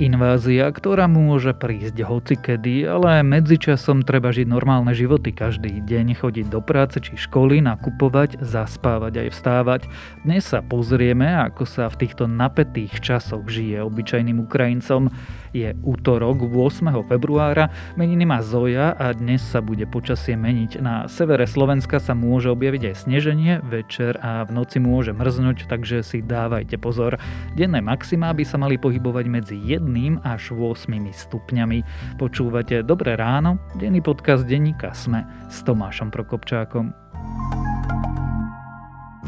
Invázia, ktorá môže prísť hocikedy, ale medzičasom treba žiť normálne životy každý deň, chodiť do práce či školy, nakupovať, zaspávať aj vstávať. Dnes sa pozrieme, ako sa v týchto napätých časoch žije obyčajným Ukrajincom. Je útorok 8. februára, meniny má Zoja a dnes sa bude počasie meniť. Na severe Slovenska sa môže objaviť aj sneženie, večer a v noci môže mrznúť, takže si dávajte pozor. Denné maximá by sa mali pohybovať medzi 1 až 8 stupňami. Počúvate Dobré ráno, denný podcast denníka Sme s Tomášom Prokopčákom.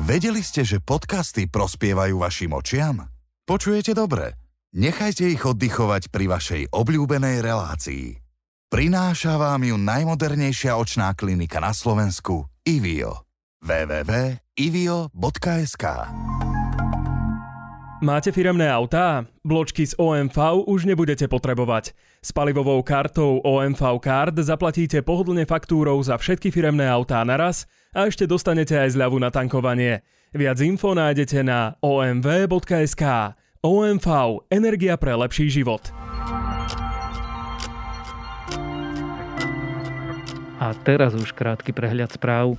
Vedeli ste, že podcasty prospievajú vašim očiam? Počujete dobre? Nechajte ich oddychovať pri vašej obľúbenej relácii. Prináša vám ju najmodernejšia očná klinika na Slovensku Ivio. www.ivio.sk Máte firemné autá? Bločky z OMV už nebudete potrebovať. S palivovou kartou OMV Card zaplatíte pohodlne faktúrou za všetky firemné autá naraz a ešte dostanete aj zľavu na tankovanie. Viac info nájdete na omv.sk. OMV. Energia pre lepší život. A teraz už krátky prehľad správ.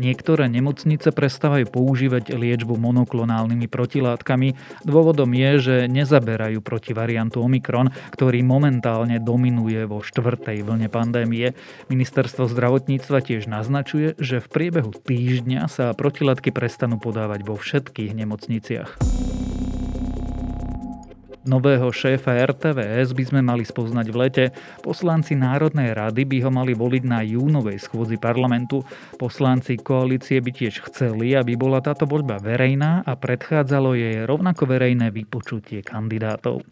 Niektoré nemocnice prestávajú používať liečbu monoklonálnymi protilátkami. Dôvodom je, že nezaberajú proti variantu Omikron, ktorý momentálne dominuje vo štvrtej vlne pandémie. Ministerstvo zdravotníctva tiež naznačuje, že v priebehu týždňa sa protilátky prestanú podávať vo všetkých nemocniciach. Nového šéfa RTVS by sme mali spoznať v lete. Poslanci Národnej rady by ho mali voliť na júnovej schôdzi parlamentu. Poslanci koalície by tiež chceli, aby bola táto voľba verejná a predchádzalo jej rovnako verejné vypočutie kandidátov.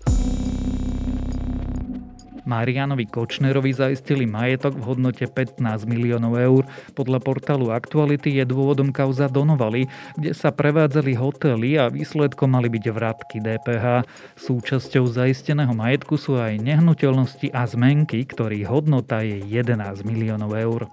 Marianovi Kočnerovi zaistili majetok v hodnote 15 miliónov eur. Podľa portálu Aktuality je dôvodom kauza Donovali, kde sa prevádzali hotely a výsledkom mali byť vratky DPH. Súčasťou zaisteného majetku sú aj nehnuteľnosti a zmenky, ktorých hodnota je 11 miliónov eur.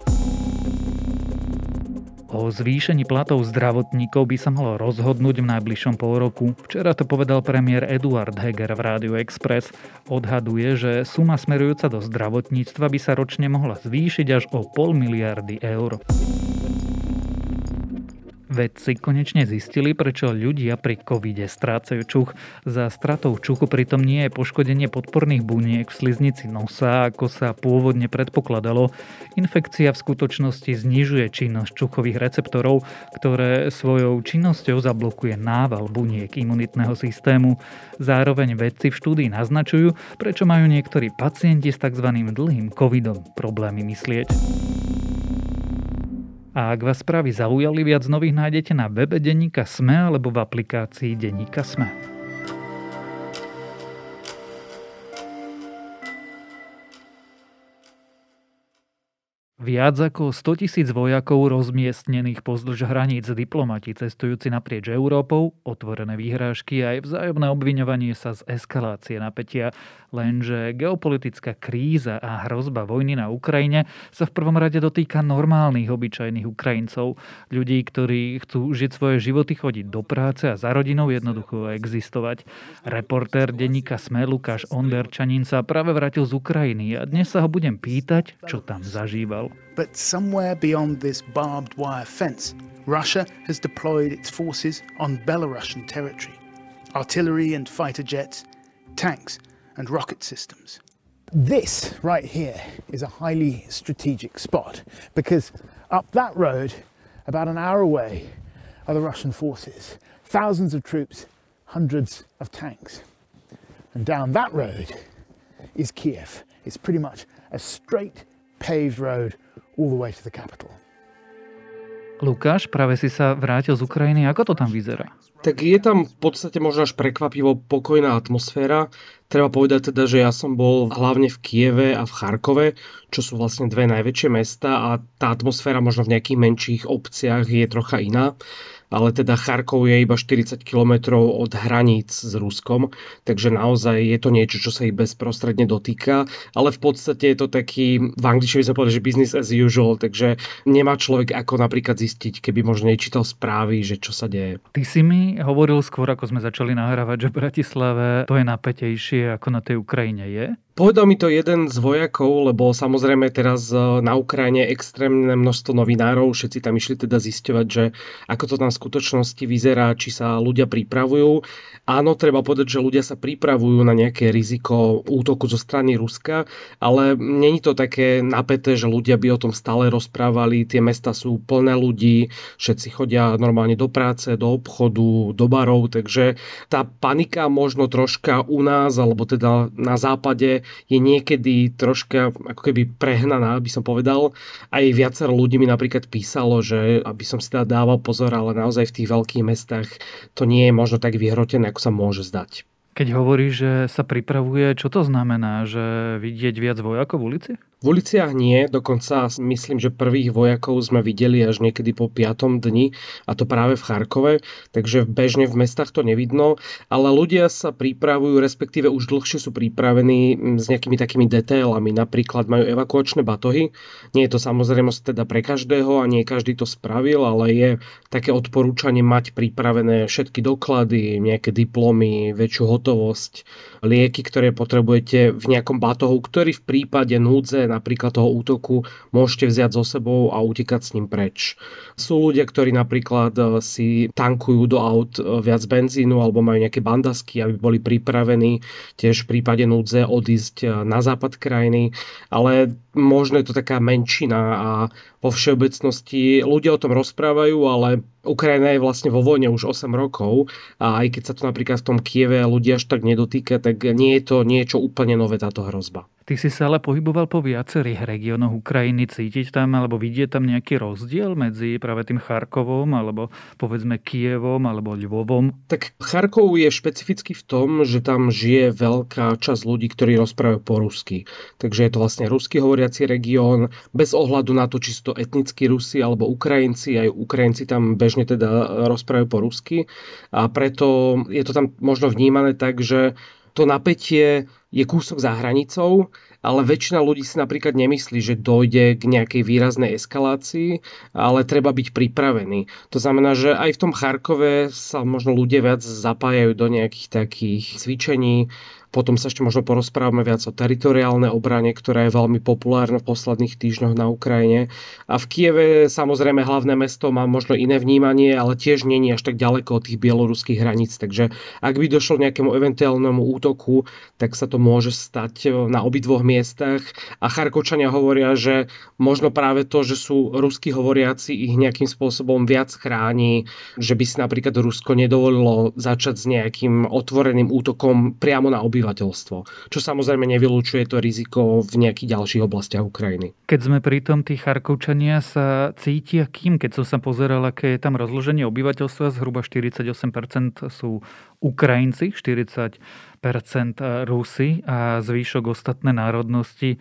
O zvýšení platov zdravotníkov by sa malo rozhodnúť v najbližšom pol roku. Včera to povedal premiér Eduard Heger v Rádiu Express. Odhaduje, že suma smerujúca do zdravotníctva by sa ročne mohla zvýšiť až o pol miliardy eur. Vedci konečne zistili, prečo ľudia pri covide strácajú čuch. Za stratou čuchu pritom nie je poškodenie podporných buniek v sliznici nosa, ako sa pôvodne predpokladalo. Infekcia v skutočnosti znižuje činnosť čuchových receptorov, ktoré svojou činnosťou zablokuje nával buniek imunitného systému. Zároveň vedci v štúdii naznačujú, prečo majú niektorí pacienti s tzv. dlhým covidom problémy myslieť. A ak vás správy zaujali, viac nových nájdete na webe Denníka Sme alebo v aplikácii Denníka Sme. Viac ako 100 tisíc vojakov rozmiestnených pozdĺž hraníc diplomati cestujúci naprieč Európou, otvorené výhrážky a aj vzájomné obviňovanie sa z eskalácie napätia. Lenže geopolitická kríza a hrozba vojny na Ukrajine sa v prvom rade dotýka normálnych, obyčajných Ukrajincov. Ľudí, ktorí chcú žiť svoje životy, chodiť do práce a za rodinou jednoducho existovať. Reportér denníka Sme Lukáš Onderčanin sa práve vrátil z Ukrajiny a dnes sa ho budem pýtať, čo tam zažíval. But somewhere beyond this barbed wire fence, Russia has deployed its forces on Belarusian territory. Artillery and fighter jets, tanks and rocket systems. This right here is a highly strategic spot because up that road, about an hour away, are the Russian forces. Thousands of troops, hundreds of tanks. And down that road is Kiev. It's pretty much a straight paved road all the way to the capital. Lukáš, práve si sa vrátil z Ukrajiny. Ako to tam vyzerá? Tak je tam v podstate možno až prekvapivo pokojná atmosféra. Treba povedať teda, že ja som bol hlavne v Kieve a v Charkove, čo sú vlastne dve najväčšie mesta a tá atmosféra možno v nejakých menších obciach je trocha iná. Ale teda Charkov je iba 40 km od hraníc s Ruskom, takže naozaj je to niečo, čo sa ich bezprostredne dotýka, ale v podstate je to taký, v angličtine by sme povedali, že business as usual, takže nemá človek ako napríklad zistiť, keby možno nečítal správy, že čo sa deje. Ty si mi hovoril skôr, ako sme začali nahrávať, že v Bratislave to je napätejšie ako na tej Ukrajine je? Povedal mi to jeden z vojakov, lebo samozrejme teraz e, na Ukrajine extrémne množstvo novinárov, všetci tam išli teda zisťovať, že ako to tam v skutočnosti vyzerá, či sa ľudia pripravujú. Áno, treba povedať, že ľudia sa pripravujú na nejaké riziko útoku zo strany Ruska, ale není to také napäté, že ľudia by o tom stále rozprávali, tie mesta sú plné ľudí, všetci chodia normálne do práce, do obchodu, do barov, takže tá panika možno troška u nás, alebo teda na západe je niekedy troška ako keby prehnaná, by som povedal. Aj viacero ľudí mi napríklad písalo, že aby som si teda dával pozor, ale naozaj v tých veľkých mestách to nie je možno tak vyhrotené, ako sa môže zdať. Keď hovorí, že sa pripravuje, čo to znamená? Že vidieť viac vojakov v ulici? V uliciach nie, dokonca myslím, že prvých vojakov sme videli až niekedy po 5. dni a to práve v Charkove, takže bežne v mestách to nevidno, ale ľudia sa pripravujú, respektíve už dlhšie sú pripravení s nejakými takými detailami, napríklad majú evakuačné batohy, nie je to samozrejme teda pre každého a nie každý to spravil, ale je také odporúčanie mať pripravené všetky doklady, nejaké diplomy, väčšiu hotovosť, lieky, ktoré potrebujete v nejakom batohu, ktorý v prípade núdze napríklad toho útoku môžete vziať so sebou a utekať s ním preč. Sú ľudia, ktorí napríklad e, si tankujú do aut e, viac benzínu alebo majú nejaké bandasky, aby boli pripravení tiež v prípade núdze odísť e, na západ krajiny, ale možno je to taká menšina a vo všeobecnosti ľudia o tom rozprávajú, ale Ukrajina je vlastne vo vojne už 8 rokov a aj keď sa to napríklad v tom Kieve ľudia až tak nedotýka, tak nie je to niečo úplne nové táto hrozba. Ty si sa ale pohyboval po viacerých regiónoch Ukrajiny. Cítiť tam alebo vidieť tam nejaký rozdiel medzi práve tým Charkovom alebo povedzme Kievom alebo Lvovom? Tak Charkov je špecifický v tom, že tam žije veľká časť ľudí, ktorí rozprávajú po rusky. Takže je to vlastne rusky hovoriaci región, bez ohľadu na to, či sú to etnickí Rusi alebo Ukrajinci. Aj Ukrajinci tam bežne teda rozprávajú po rusky. A preto je to tam možno vnímané tak, že to napätie je kúsok za hranicou, ale väčšina ľudí si napríklad nemyslí, že dojde k nejakej výraznej eskalácii, ale treba byť pripravený. To znamená, že aj v tom Charkove sa možno ľudia viac zapájajú do nejakých takých cvičení, potom sa ešte možno porozprávame viac o teritoriálnej obrane, ktorá je veľmi populárna v posledných týždňoch na Ukrajine. A v Kieve samozrejme hlavné mesto má možno iné vnímanie, ale tiež nie je až tak ďaleko od tých bieloruských hraníc. Takže ak by došlo k nejakému eventuálnemu útoku, tak sa to môže stať na obidvoch miestach. A Charkočania hovoria, že možno práve to, že sú rusky hovoriaci, ich nejakým spôsobom viac chráni, že by si napríklad Rusko nedovolilo začať s nejakým otvoreným útokom priamo na obyvateľstvo obyvateľstvo, čo samozrejme nevylučuje to riziko v nejakých ďalších oblastiach Ukrajiny. Keď sme pri tom, tí Charkovčania sa cítia kým? Keď som sa pozeral, aké je tam rozloženie obyvateľstva, zhruba 48% sú Ukrajinci, 40% Rusi a zvýšok ostatné národnosti.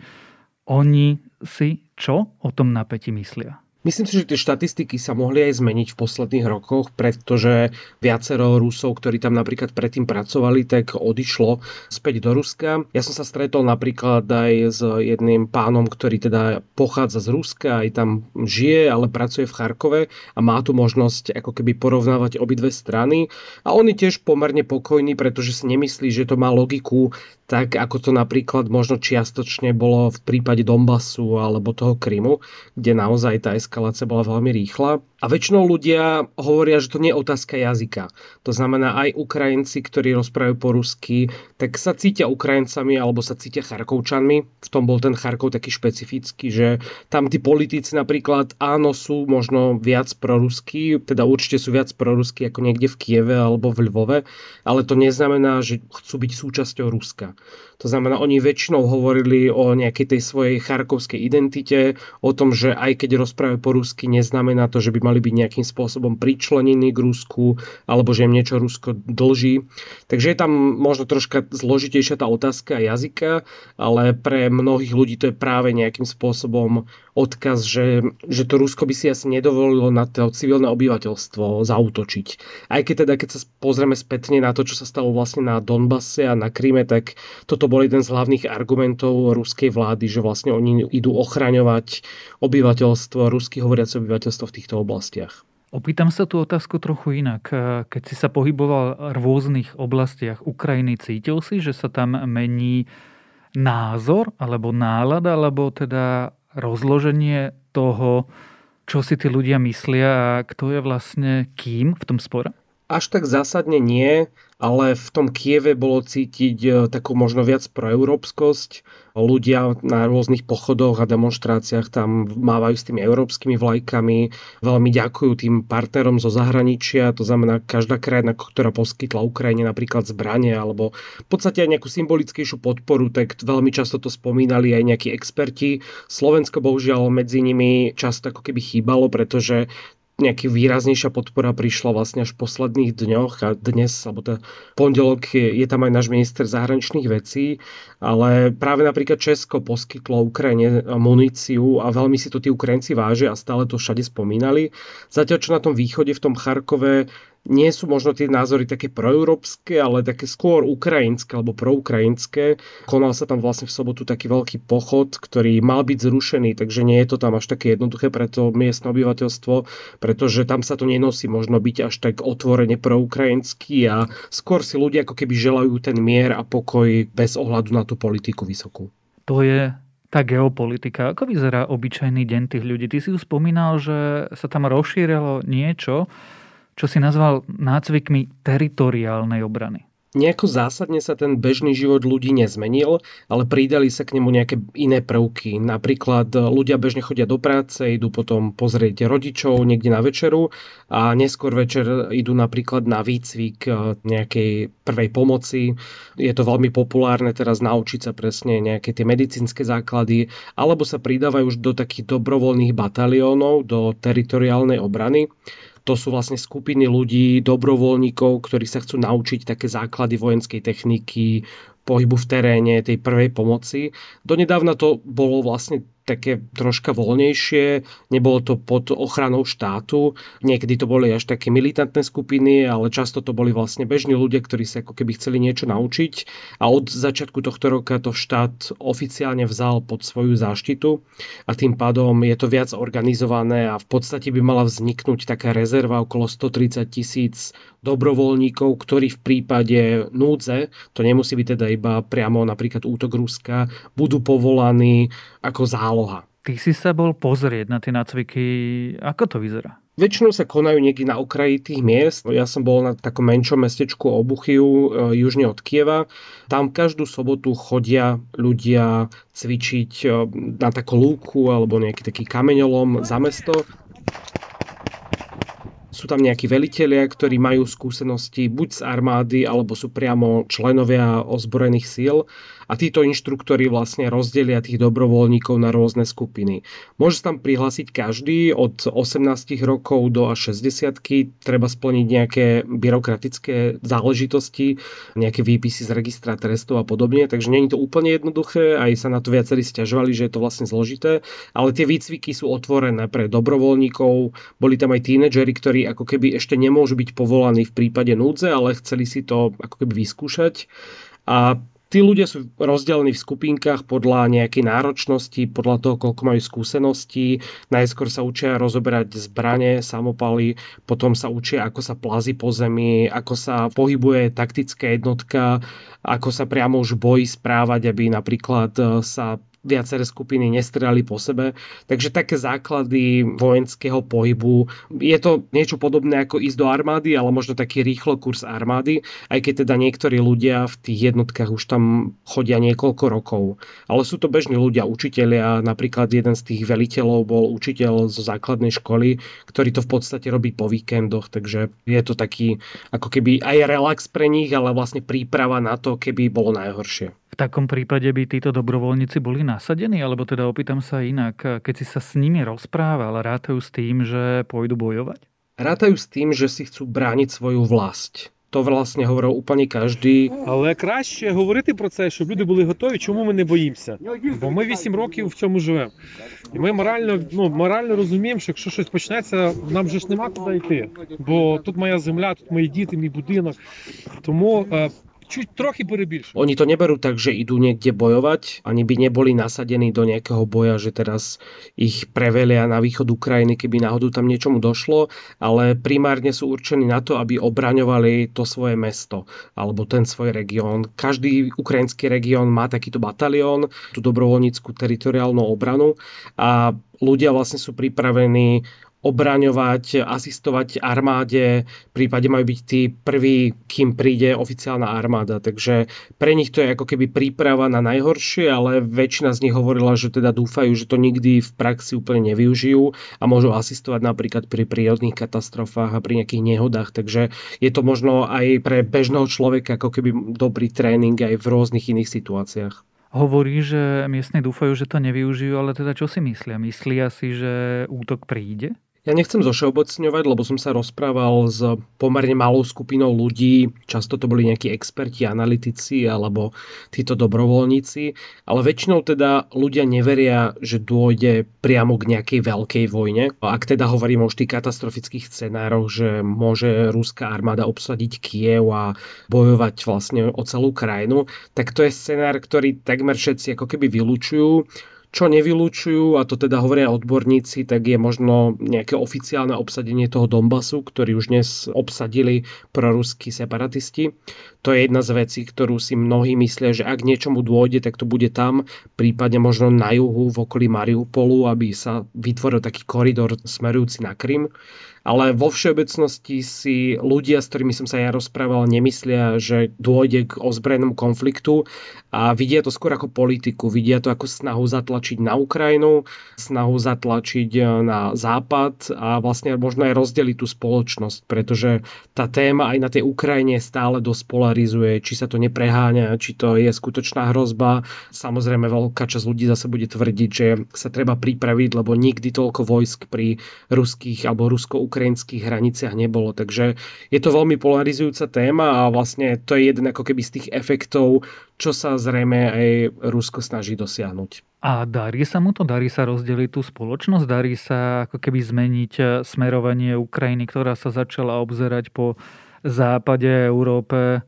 Oni si čo o tom napätí myslia? Myslím si, že tie štatistiky sa mohli aj zmeniť v posledných rokoch, pretože viacero Rusov, ktorí tam napríklad predtým pracovali, tak odišlo späť do Ruska. Ja som sa stretol napríklad aj s jedným pánom, ktorý teda pochádza z Ruska, aj tam žije, ale pracuje v Charkove a má tu možnosť ako keby porovnávať obidve strany. A on je tiež pomerne pokojný, pretože si nemyslí, že to má logiku tak ako to napríklad možno čiastočne bolo v prípade Donbasu alebo toho Krymu, kde naozaj tá eskalácia bola veľmi rýchla. A väčšinou ľudia hovoria, že to nie je otázka jazyka. To znamená, aj Ukrajinci, ktorí rozprávajú po rusky, tak sa cítia Ukrajincami alebo sa cítia Charkovčanmi. V tom bol ten Charkov taký špecifický, že tam tí politici napríklad áno sú možno viac prorusky, teda určite sú viac prorusky ako niekde v Kieve alebo v Lvove, ale to neznamená, že chcú byť súčasťou Ruska. To znamená, oni väčšinou hovorili o nejakej tej svojej charkovskej identite, o tom, že aj keď rozprávajú po rusky, neznamená to, že by mali byť nejakým spôsobom pričlenení k Rusku, alebo že im niečo Rusko dlží. Takže je tam možno troška zložitejšia tá otázka jazyka, ale pre mnohých ľudí to je práve nejakým spôsobom odkaz, že, že to Rusko by si asi nedovolilo na to civilné obyvateľstvo zautočiť. Aj keď teda, keď sa pozrieme spätne na to, čo sa stalo vlastne na Donbase a na Kríme, tak toto bol jeden z hlavných argumentov ruskej vlády, že vlastne oni idú ochraňovať obyvateľstvo, rusky hovoriace obyvateľstvo v týchto oblastiach. Opýtam sa tú otázku trochu inak. Keď si sa pohyboval v rôznych oblastiach Ukrajiny, cítil si, že sa tam mení názor alebo nálada, alebo teda rozloženie toho, čo si tí ľudia myslia a kto je vlastne kým v tom spore? Až tak zásadne nie ale v tom Kieve bolo cítiť e, takú možno viac proeurópskosť. Ľudia na rôznych pochodoch a demonstráciách tam mávajú s tými európskymi vlajkami, veľmi ďakujú tým partnerom zo zahraničia, to znamená každá krajina, ktorá poskytla Ukrajine napríklad zbranie alebo v podstate aj nejakú symbolickejšiu podporu, tak veľmi často to spomínali aj nejakí experti. Slovensko bohužiaľ medzi nimi často ako keby chýbalo, pretože nejaký výraznejšia podpora prišla vlastne až v posledných dňoch a dnes, alebo teda pondelok je, je tam aj náš minister zahraničných vecí, ale práve napríklad Česko poskytlo Ukrajine muníciu a veľmi si to tí Ukrajinci vážia a stále to všade spomínali. Zatiaľ, čo na tom východe, v tom Charkove, nie sú možno tie názory také proeurópske, ale také skôr ukrajinské alebo proukrajinské. Konal sa tam vlastne v sobotu taký veľký pochod, ktorý mal byť zrušený, takže nie je to tam až také jednoduché pre to miestne obyvateľstvo, pretože tam sa to nenosí možno byť až tak otvorene proukrajinský a skôr si ľudia ako keby želajú ten mier a pokoj bez ohľadu na tú politiku vysokú. To je tá geopolitika. Ako vyzerá obyčajný deň tých ľudí? Ty si už spomínal, že sa tam rozšírilo niečo, čo si nazval nácvikmi teritoriálnej obrany. Nejako zásadne sa ten bežný život ľudí nezmenil, ale pridali sa k nemu nejaké iné prvky. Napríklad e, ľudia bežne chodia do práce, idú potom pozrieť rodičov niekde na večeru a neskôr večer idú napríklad na výcvik e, nejakej prvej pomoci. Je to veľmi populárne teraz naučiť sa presne nejaké tie medicínske základy, alebo sa pridávajú už do takých dobrovoľných bataliónov, do teritoriálnej obrany to sú vlastne skupiny ľudí, dobrovoľníkov, ktorí sa chcú naučiť také základy vojenskej techniky, pohybu v teréne, tej prvej pomoci. Donedávna to bolo vlastne také troška voľnejšie, nebolo to pod ochranou štátu, niekedy to boli až také militantné skupiny, ale často to boli vlastne bežní ľudia, ktorí sa ako keby chceli niečo naučiť. A od začiatku tohto roka to štát oficiálne vzal pod svoju záštitu. A tým pádom je to viac organizované a v podstate by mala vzniknúť taká rezerva okolo 130 tisíc dobrovoľníkov, ktorí v prípade núdze, to nemusí byť teda iba priamo napríklad útok Ruska, budú povolaní ako záloha. Ty si sa bol pozrieť na tie nácviky, ako to vyzerá? Väčšinou sa konajú niekde na okraji tých miest. Ja som bol na takom menšom mestečku Obuchiu, e, južne od Kieva. Tam každú sobotu chodia ľudia cvičiť e, na takú lúku alebo nejaký taký kameňolom za mesto sú tam nejakí velitelia, ktorí majú skúsenosti buď z armády, alebo sú priamo členovia ozbrojených síl. A títo inštruktori vlastne rozdelia tých dobrovoľníkov na rôzne skupiny. Môže tam prihlásiť každý od 18 rokov do až 60 treba splniť nejaké byrokratické záležitosti, nejaké výpisy z registra trestov a podobne, takže je to úplne jednoduché, aj sa na to viacerí stiažovali, že je to vlastne zložité, ale tie výcviky sú otvorené pre dobrovoľníkov, boli tam aj tínedžeri, ktorí ako keby ešte nemôžu byť povolaní v prípade núdze, ale chceli si to ako keby vyskúšať. A Tí ľudia sú rozdelení v skupinkách podľa nejakej náročnosti, podľa toho, koľko majú skúseností. Najskôr sa učia rozoberať zbranie, samopaly, potom sa učia, ako sa plazí po zemi, ako sa pohybuje taktická jednotka, ako sa priamo už bojí správať, aby napríklad sa viaceré skupiny nestrelali po sebe. Takže také základy vojenského pohybu. Je to niečo podobné ako ísť do armády, ale možno taký rýchlo kurz armády, aj keď teda niektorí ľudia v tých jednotkách už tam chodia niekoľko rokov. Ale sú to bežní ľudia, učitelia. Napríklad jeden z tých veliteľov bol učiteľ zo základnej školy, ktorý to v podstate robí po víkendoch, takže je to taký ako keby aj relax pre nich, ale vlastne príprava na to, keby bolo najhoršie. V takom prípade by títo dobrovoľníci boli na nasadení? Alebo teda opýtam sa inak, keď si sa s nimi rozprával, rátajú s tým, že pôjdu bojovať? Rátajú s tým, že si chcú brániť svoju vlast. То власне говорив úplne každý. Але краще говорити про це, щоб люди були готові. Чому ми не боїмося? Бо ми 8 років в цьому живемо. І ми морально ну, морально розуміємо, що якщо щось почнеться, нам вже ж нема куди йти. Бо тут моя земля, тут мої діти, мій будинок. Тому či trochy peribíš. Oni to neberú tak, že idú niekde bojovať, ani by neboli nasadení do nejakého boja, že teraz ich prevelia na východ Ukrajiny, keby náhodou tam niečomu došlo, ale primárne sú určení na to, aby obraňovali to svoje mesto alebo ten svoj región. Každý ukrajinský región má takýto batalión, tú dobrovoľníckú teritoriálnu obranu a ľudia vlastne sú pripravení obraňovať, asistovať armáde, prípade majú byť tí prví, kým príde oficiálna armáda. Takže pre nich to je ako keby príprava na najhoršie, ale väčšina z nich hovorila, že teda dúfajú, že to nikdy v praxi úplne nevyužijú a môžu asistovať napríklad pri prírodných katastrofách a pri nejakých nehodách. Takže je to možno aj pre bežného človeka ako keby dobrý tréning aj v rôznych iných situáciách hovorí, že miestni dúfajú, že to nevyužijú, ale teda čo si myslia? Myslia si, že útok príde? Ja nechcem zošeobecňovať, lebo som sa rozprával s pomerne malou skupinou ľudí, často to boli nejakí experti, analytici alebo títo dobrovoľníci, ale väčšinou teda ľudia neveria, že dôjde priamo k nejakej veľkej vojne. Ak teda hovorím o tých katastrofických scenároch, že môže ruská armáda obsadiť Kiev a bojovať vlastne o celú krajinu, tak to je scenár, ktorý takmer všetci ako keby vylúčujú čo nevylučujú, a to teda hovoria odborníci, tak je možno nejaké oficiálne obsadenie toho Donbasu, ktorý už dnes obsadili proruskí separatisti. To je jedna z vecí, ktorú si mnohí myslia, že ak niečomu dôjde, tak to bude tam, prípadne možno na juhu v okolí Mariupolu, aby sa vytvoril taký koridor smerujúci na Krym ale vo všeobecnosti si ľudia, s ktorými som sa ja rozprával, nemyslia, že dôjde k ozbrojenému konfliktu a vidia to skôr ako politiku, vidia to ako snahu zatlačiť na Ukrajinu, snahu zatlačiť e, na Západ a vlastne možno aj rozdeliť tú spoločnosť, pretože tá téma aj na tej Ukrajine stále dosť polarizuje, či sa to nepreháňa, či to je skutočná hrozba. Samozrejme veľká časť ľudí zase bude tvrdiť, že sa treba pripraviť, lebo nikdy toľko vojsk pri ruských alebo rusko ukrajinských hraniciach nebolo. Takže je to veľmi polarizujúca téma a vlastne to je jeden ako keby z tých efektov, čo sa zrejme aj Rusko snaží dosiahnuť. A darí sa mu to? Darí sa rozdeliť tú spoločnosť? Darí sa ako keby zmeniť eh, smerovanie Ukrajiny, ktorá sa začala obzerať po západe Európe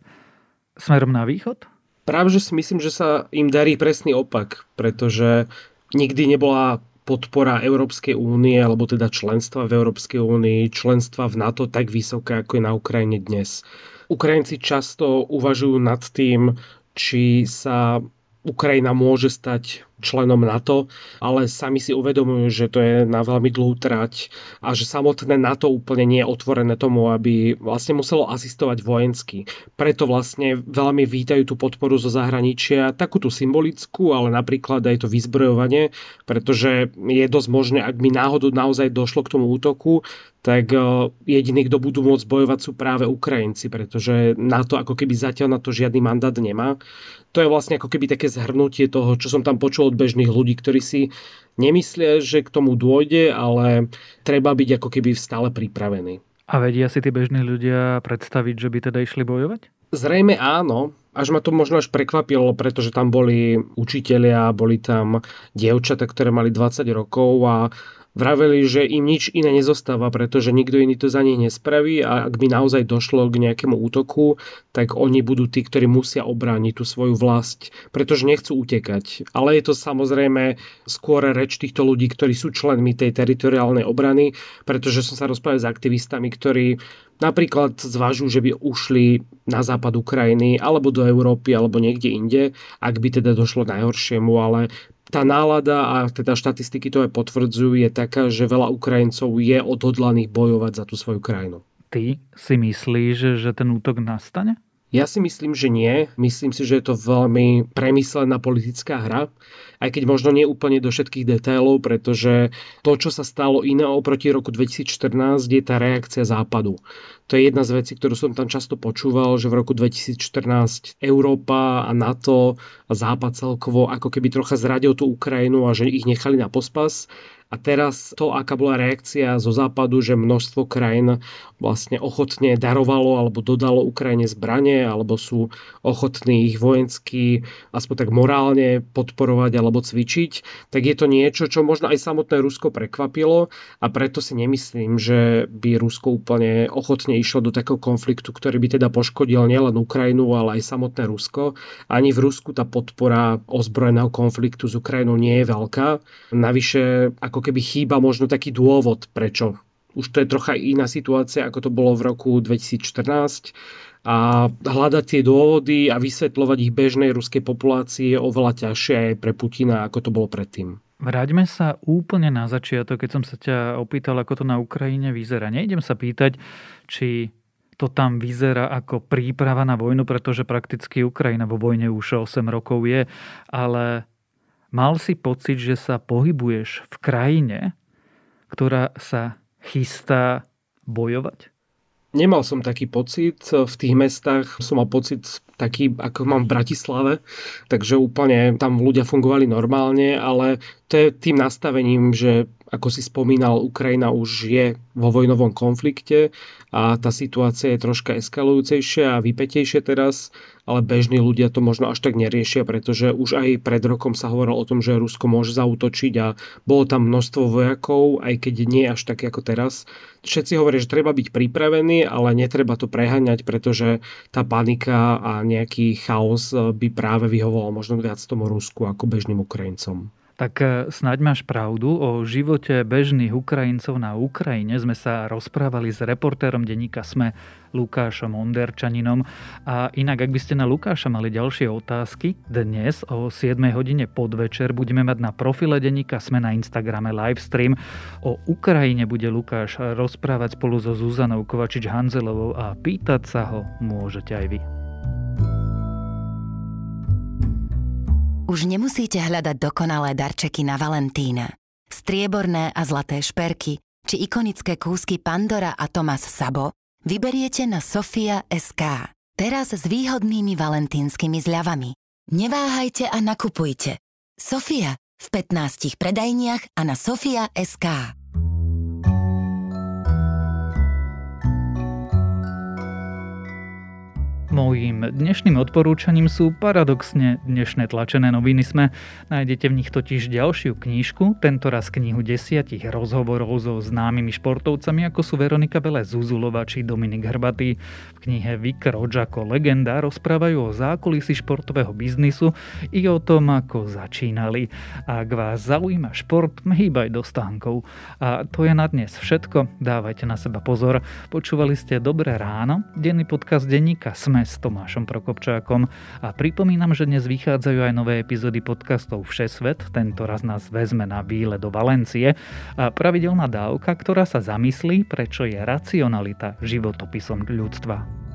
smerom na východ? Práve, že si myslím, že sa im darí presný opak, pretože nikdy nebola podpora Európskej únie, alebo teda členstva v Európskej únii, členstva v NATO tak vysoká, ako je na Ukrajine dnes. Ukrajinci často uvažujú nad tým, či sa Ukrajina môže stať členom NATO, ale sami si uvedomujú, že to je na veľmi dlhú trať a že samotné NATO úplne nie je otvorené tomu, aby vlastne muselo asistovať vojensky. Preto vlastne veľmi vítajú tú podporu zo zahraničia, takú tú symbolickú, ale napríklad aj to vyzbrojovanie, pretože je dosť možné, ak mi náhodou naozaj došlo k tomu útoku, tak e, jediní, kto budú môcť bojovať sú práve Ukrajinci, pretože na to ako keby zatiaľ na to žiadny mandát nemá. To je vlastne ako keby také zhrnutie toho, čo som tam počul od bežných ľudí, ktorí si nemyslia, že k tomu dôjde, ale treba byť ako keby stále pripravený. A vedia si tí bežní ľudia predstaviť, že by teda išli bojovať? Zrejme áno, až ma to možno až prekvapilo, pretože tam boli učitelia, boli tam dievčata, ktoré mali 20 rokov a vraveli, že im nič iné nezostáva, pretože nikto iný to za nich nespraví a ak by naozaj došlo k nejakému útoku, tak oni budú tí, ktorí musia obrániť tú svoju vlast, pretože nechcú utekať. Ale je to samozrejme skôr reč týchto ľudí, ktorí sú členmi tej teritoriálnej obrany, pretože som sa rozprával s aktivistami, ktorí napríklad zvažujú, že by ušli na západ Ukrajiny alebo do Európy alebo niekde inde, ak by teda došlo najhoršiemu, ale tá nálada a teda štatistiky to aj potvrdzujú, je taká, že veľa Ukrajincov je odhodlaných bojovať za tú svoju krajinu. Ty si myslíš, že ten útok nastane? Ja si myslím, že nie. Myslím si, že je to veľmi premyslená politická hra, aj keď možno nie úplne do všetkých detailov, pretože to, čo sa stalo iné oproti roku 2014, je tá reakcia západu. To je jedna z vecí, ktorú som tam často počúval, že v roku 2014 Európa a NATO a Západ celkovo ako keby trocha zradil tú Ukrajinu a že ich nechali na pospas. A teraz to, aká bola reakcia zo západu, že množstvo krajín vlastne ochotne darovalo alebo dodalo Ukrajine zbranie, alebo sú ochotní ich vojensky aspoň tak morálne podporovať alebo cvičiť, tak je to niečo, čo možno aj samotné Rusko prekvapilo a preto si nemyslím, že by Rusko úplne ochotne išlo do takého konfliktu, ktorý by teda poškodil nielen Ukrajinu, ale aj samotné Rusko. Ani v Rusku tá podpora ozbrojeného konfliktu s Ukrajinou nie je veľká. Navyše, ako keby chýba možno taký dôvod, prečo. Už to je trocha iná situácia, ako to bolo v roku 2014 a hľadať tie dôvody a vysvetľovať ich bežnej ruskej populácii je oveľa ťažšie aj pre Putina, ako to bolo predtým. Vráťme sa úplne na začiatok, keď som sa ťa opýtal, ako to na Ukrajine vyzerá. Nejdem sa pýtať, či to tam vyzerá ako príprava na vojnu, pretože prakticky Ukrajina vo vojne už 8 rokov je, ale Mal si pocit, že sa pohybuješ v krajine, ktorá sa chystá bojovať? Nemal som taký pocit. V tých mestách som mal pocit taký, ako mám v Bratislave, takže úplne tam ľudia fungovali normálne, ale to je tým nastavením, že ako si spomínal, Ukrajina už je vo vojnovom konflikte a tá situácia je troška eskalujúcejšia a vypetejšia teraz, ale bežní ľudia to možno až tak neriešia, pretože už aj pred rokom sa hovorilo o tom, že Rusko môže zautočiť a bolo tam množstvo vojakov, aj keď nie až tak ako teraz. Všetci hovoria, že treba byť pripravený, ale netreba to preháňať, pretože tá panika a nejaký chaos by práve vyhovoval možno viac tomu Rusku ako bežným Ukrajincom. Tak e, snáď máš pravdu. O živote bežných Ukrajincov na Ukrajine sme sa rozprávali s reportérom denníka SME Lukášom Onderčaninom. A inak, ak by ste na Lukáša mali ďalšie otázky, dnes o 7 hodine podvečer budeme mať na profile denníka SME na Instagrame livestream. O Ukrajine bude Lukáš rozprávať spolu so Zuzanou Kovačič-Hanzelovou a pýtať sa ho môžete aj vy. Už nemusíte hľadať dokonalé darčeky na Valentína. Strieborné a zlaté šperky či ikonické kúsky Pandora a Thomas Sabo vyberiete na Sofia SK. Teraz s výhodnými valentínskymi zľavami. Neváhajte a nakupujte. Sofia v 15 predajniach a na Sofia Mojím dnešným odporúčaním sú paradoxne dnešné tlačené noviny SME. Nájdete v nich totiž ďalšiu knížku, tentoraz knihu desiatich rozhovorov so známymi športovcami, ako sú Veronika Bele Zuzulova či Dominik Hrbatý. V knihe Vic ako legenda rozprávajú o zákulisí športového biznisu i o tom, ako začínali. Ak vás zaujíma šport, hýbaj do stánkov. A to je na dnes všetko. Dávajte na seba pozor. Počúvali ste Dobré ráno, denný podcast denníka SME s Tomášom Prokopčákom a pripomínam, že dnes vychádzajú aj nové epizódy podcastov Všesvet, tento raz nás vezme na výle do Valencie a pravidelná dávka, ktorá sa zamyslí, prečo je racionalita životopisom ľudstva.